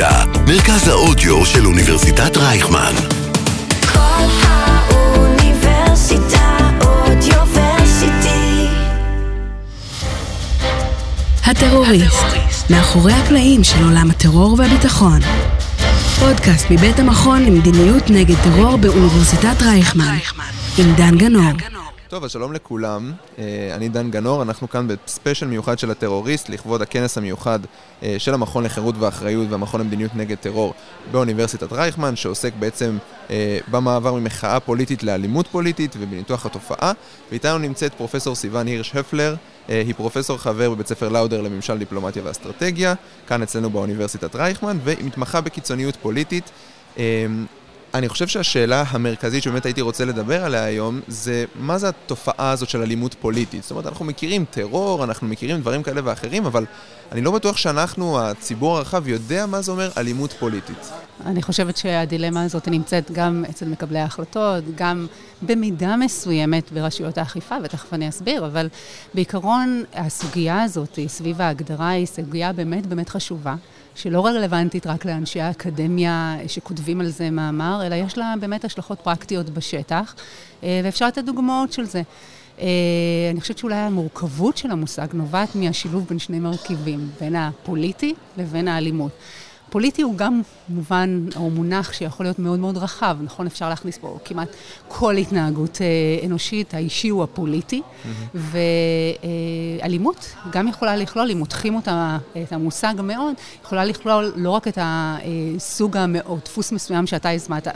אוניברסיטה, מרכז האודיו של אוניברסיטת רייכמן. כל האוניברסיטה אודיוורסיטי. הטרוריסט, מאחורי הקלעים של עולם הטרור והביטחון. פודקאסט מבית המכון למדיניות נגד טרור באוניברסיטת רייכמן, עם דן גנור. טוב, אז שלום לכולם, אה, אני דן גנור, אנחנו כאן בספיישל מיוחד של הטרוריסט לכבוד הכנס המיוחד אה, של המכון לחירות ואחריות והמכון למדיניות נגד טרור באוניברסיטת רייכמן, שעוסק בעצם אה, במעבר ממחאה פוליטית לאלימות פוליטית ובניתוח התופעה. ואיתנו נמצאת פרופסור סיון הירש הפלר, היא פרופסור חבר בבית ספר לאודר לממשל דיפלומטיה ואסטרטגיה, כאן אצלנו באוניברסיטת רייכמן, והיא מתמחה בקיצוניות פוליטית. אני חושב שהשאלה המרכזית שבאמת הייתי רוצה לדבר עליה היום, זה מה זה התופעה הזאת של אלימות פוליטית. זאת אומרת, אנחנו מכירים טרור, אנחנו מכירים דברים כאלה ואחרים, אבל אני לא בטוח שאנחנו, הציבור הרחב, יודע מה זה אומר אלימות פוליטית. אני חושבת שהדילמה הזאת נמצאת גם אצל מקבלי ההחלטות, גם במידה מסוימת ברשויות האכיפה, ותכף אני אסביר, אבל בעיקרון הסוגיה הזאת סביב ההגדרה היא סוגיה באמת באמת חשובה. שלא רלוונטית רק לאנשי האקדמיה שכותבים על זה מאמר, אלא יש לה באמת השלכות פרקטיות בשטח, אה, ואפשר לתת דוגמאות של זה. אה, אני חושבת שאולי המורכבות של המושג נובעת מהשילוב בין שני מרכיבים, בין הפוליטי לבין האלימות. פוליטי הוא גם מובן, או מונח שיכול להיות מאוד מאוד רחב, נכון? אפשר להכניס פה כמעט כל התנהגות אה, אנושית, האישי הוא הפוליטי, mm-hmm. ואלימות אה, גם יכולה לכלול, אם מותחים אותה, את המושג מאוד, יכולה לכלול לא רק את הסוג או דפוס מסוים שאתה הזמת,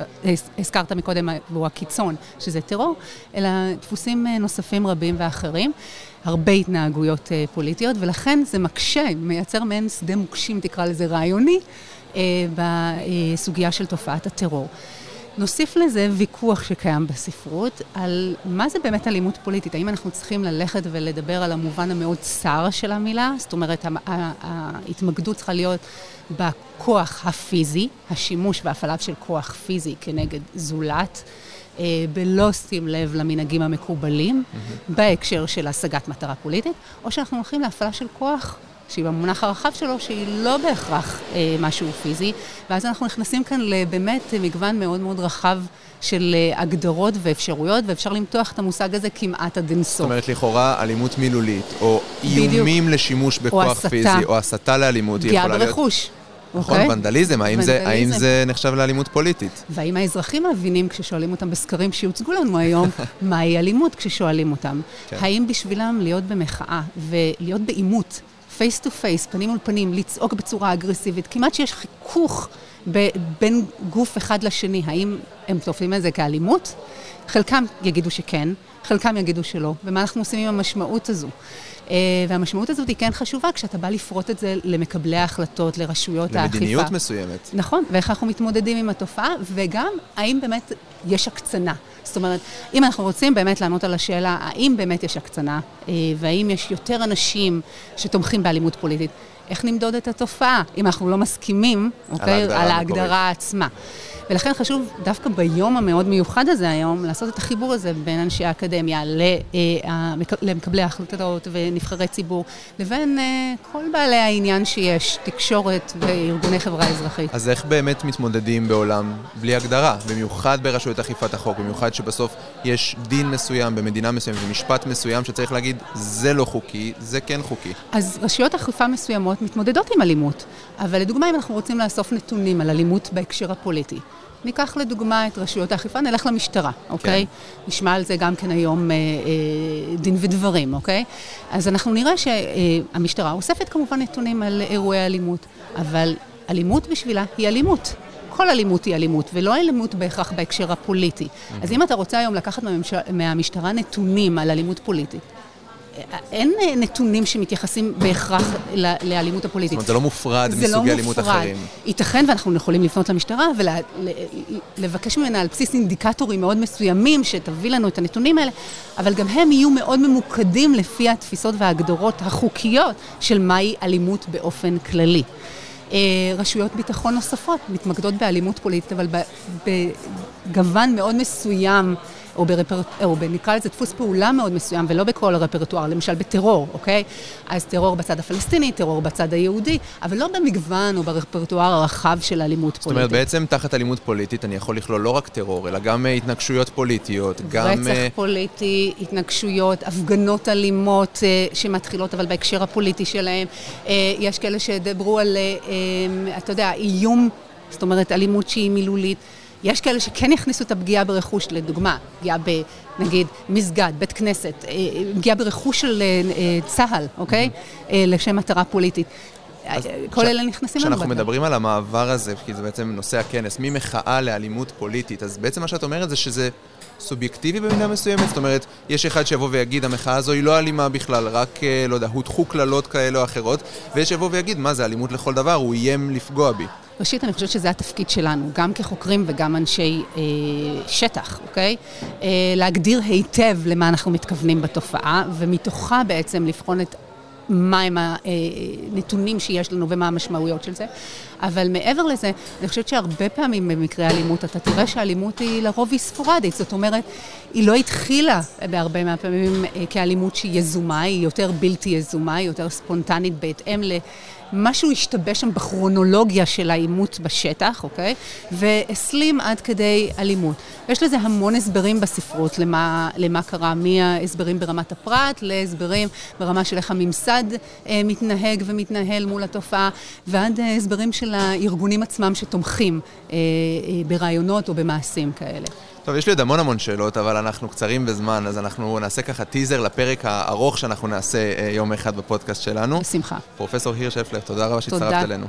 הזכרת מקודם, והוא הקיצון, שזה טרור, אלא דפוסים אה, נוספים רבים ואחרים. הרבה התנהגויות פוליטיות, ולכן זה מקשה, מייצר מעין שדה מוקשים, תקרא לזה רעיוני, בסוגיה של תופעת הטרור. נוסיף לזה ויכוח שקיים בספרות על מה זה באמת אלימות פוליטית. האם אנחנו צריכים ללכת ולדבר על המובן המאוד צר של המילה? זאת אומרת, ההתמקדות צריכה להיות בכוח הפיזי, השימוש והפעלה של כוח פיזי כנגד זולת. אה, בלא שים לב למנהגים המקובלים, mm-hmm. בהקשר של השגת מטרה פוליטית, או שאנחנו הולכים להפעלה של כוח, שהיא במונח הרחב שלו, שהיא לא בהכרח אה, משהו פיזי, ואז אנחנו נכנסים כאן לבאמת מגוון מאוד מאוד רחב של אה, הגדרות ואפשרויות, ואפשר למתוח את המושג הזה כמעט עד אינסוף. זאת אומרת, לכאורה אלימות מילולית, או איומים בדיוק. לשימוש בכוח או פיזי, או הסתה לאלימות, היא יכולה להיות... פגיעה ברכוש. נכון, אוקיי. ונדליזם, האם, ונדליזם. זה, האם זה נחשב לאלימות פוליטית? והאם האזרחים מבינים כששואלים אותם בסקרים שיוצגו לנו היום, מהי אלימות כששואלים אותם? כן. האם בשבילם להיות במחאה ולהיות בעימות, face to face, פנים מול פנים, לצעוק בצורה אגרסיבית, כמעט שיש חיכוך בין גוף אחד לשני, האם הם תופסים את זה כאלימות? חלקם יגידו שכן, חלקם יגידו שלא, ומה אנחנו עושים עם המשמעות הזו? אה, והמשמעות הזאת היא כן חשובה כשאתה בא לפרוט את זה למקבלי ההחלטות, לרשויות האכיפה. למדיניות מסוימת. נכון, ואיך אנחנו מתמודדים עם התופעה, וגם האם באמת יש הקצנה. זאת אומרת, אם אנחנו רוצים באמת לענות על השאלה האם באמת יש הקצנה, אה, והאם יש יותר אנשים שתומכים באלימות פוליטית, איך נמדוד את התופעה, אם אנחנו לא מסכימים, אוקיי, על ההגדרה, על ההגדרה עצמה. ולכן חשוב דווקא ביום המאוד מיוחד הזה היום, לעשות את החיבור הזה בין אנשי האקדמיה אה, למקבלי ההחלטות ונבחרי ציבור, לבין אה, כל בעלי העניין שיש, תקשורת וארגוני חברה אזרחית. אז איך באמת מתמודדים בעולם בלי הגדרה? במיוחד ברשויות אכיפת החוק, במיוחד שבסוף יש דין מסוים במדינה מסוימת ומשפט מסוים שצריך להגיד, זה לא חוקי, זה כן חוקי. אז רשויות אכיפה מסוימות מתמודדות עם אלימות, אבל לדוגמה, אם אנחנו רוצים לאסוף נתונים על אלימות בהקשר הפוליטי, ניקח לדוגמה את רשויות האכיפה, נלך למשטרה, אוקיי? כן. נשמע על זה גם כן היום אה, אה, דין ודברים, אוקיי? אז אנחנו נראה שהמשטרה אוספת כמובן נתונים על אירועי אלימות, אבל אלימות בשבילה היא אלימות. כל אלימות היא אלימות, ולא אלימות בהכרח בהקשר הפוליטי. Mm-hmm. אז אם אתה רוצה היום לקחת. מהמשטרה נתונים על אלימות פוליטית, אין נתונים שמתייחסים בהכרח לאלימות הפוליטית. זאת אומרת, זה לא מופרד זה מסוגי לא אלימות מופרד. אחרים. ייתכן ואנחנו יכולים לפנות למשטרה ולבקש ממנה על בסיס אינדיקטורים מאוד מסוימים שתביא לנו את הנתונים האלה, אבל גם הם יהיו מאוד ממוקדים לפי התפיסות וההגדרות החוקיות של מהי אלימות באופן כללי. אה, רשויות ביטחון נוספות מתמקדות באלימות פוליטית, אבל בגוון מאוד מסוים או, ברפר... או נקרא לזה דפוס פעולה מאוד מסוים, ולא בכל הרפרטואר, למשל בטרור, אוקיי? אז טרור בצד הפלסטיני, טרור בצד היהודי, אבל לא במגוון או ברפרטואר הרחב של אלימות פוליטית. זאת אומרת, בעצם תחת אלימות פוליטית אני יכול לכלול לא רק טרור, אלא גם אה, התנגשויות פוליטיות, גם... רצח אה, פוליטי, התנגשויות, הפגנות אלימות אה, שמתחילות אבל בהקשר הפוליטי שלהם. אה, יש כאלה שדיברו על, אתה יודע, איום, זאת אומרת, אלימות שהיא מילולית. יש כאלה שכן יכניסו את הפגיעה ברכוש, לדוגמה, פגיעה בנגיד מסגד, בית כנסת, אה, פגיעה ברכוש של אה, אה, צה"ל, אוקיי? אה, לשם מטרה פוליטית. כל כש- אלה נכנסים לנו כשאנחנו. מדברים על המעבר הזה, כי זה בעצם נושא הכנס, ממחאה לאלימות פוליטית, אז בעצם מה שאת אומרת זה שזה סובייקטיבי במידה מסוימת? זאת אומרת, יש אחד שיבוא ויגיד, המחאה הזו היא לא אלימה בכלל, רק, לא יודע, הוטחו קללות כאלה או אחרות, ויש שיבוא ויגיד, מה זה אלימות לכל דבר, הוא איים לפגוע בי. ראשית, אני חושבת שזה התפקיד שלנו, גם כחוקרים וגם אנשי אה, שטח, אוקיי? אה, להגדיר היטב למה אנחנו מתכוונים בתופעה, ומתוכה בעצם לבחון את מהם הנתונים שיש לנו ומה המשמעויות של זה. אבל מעבר לזה, אני חושבת שהרבה פעמים במקרי אלימות, אתה תראה שהאלימות היא לרוב היא ספורדית. זאת אומרת, היא לא התחילה בהרבה מהפעמים אה, כאלימות שהיא יזומה, היא יותר בלתי יזומה, היא יותר ספונטנית בהתאם ל... משהו השתבש שם בכרונולוגיה של העימות בשטח, אוקיי? והסלים עד כדי אלימות. יש לזה המון הסברים בספרות למה, למה קרה, מההסברים ברמת הפרט להסברים ברמה של איך הממסד אה, מתנהג ומתנהל מול התופעה, ועד אה, הסברים של הארגונים עצמם שתומכים אה, אה, ברעיונות או במעשים כאלה. טוב, יש לי עוד המון המון שאלות, אבל אנחנו קצרים בזמן, אז אנחנו נעשה ככה טיזר לפרק הארוך שאנחנו נעשה אה, יום אחד בפודקאסט שלנו. בשמחה. פרופסור הירש אפלר, תודה רבה שהצטרפת תודה. אלינו.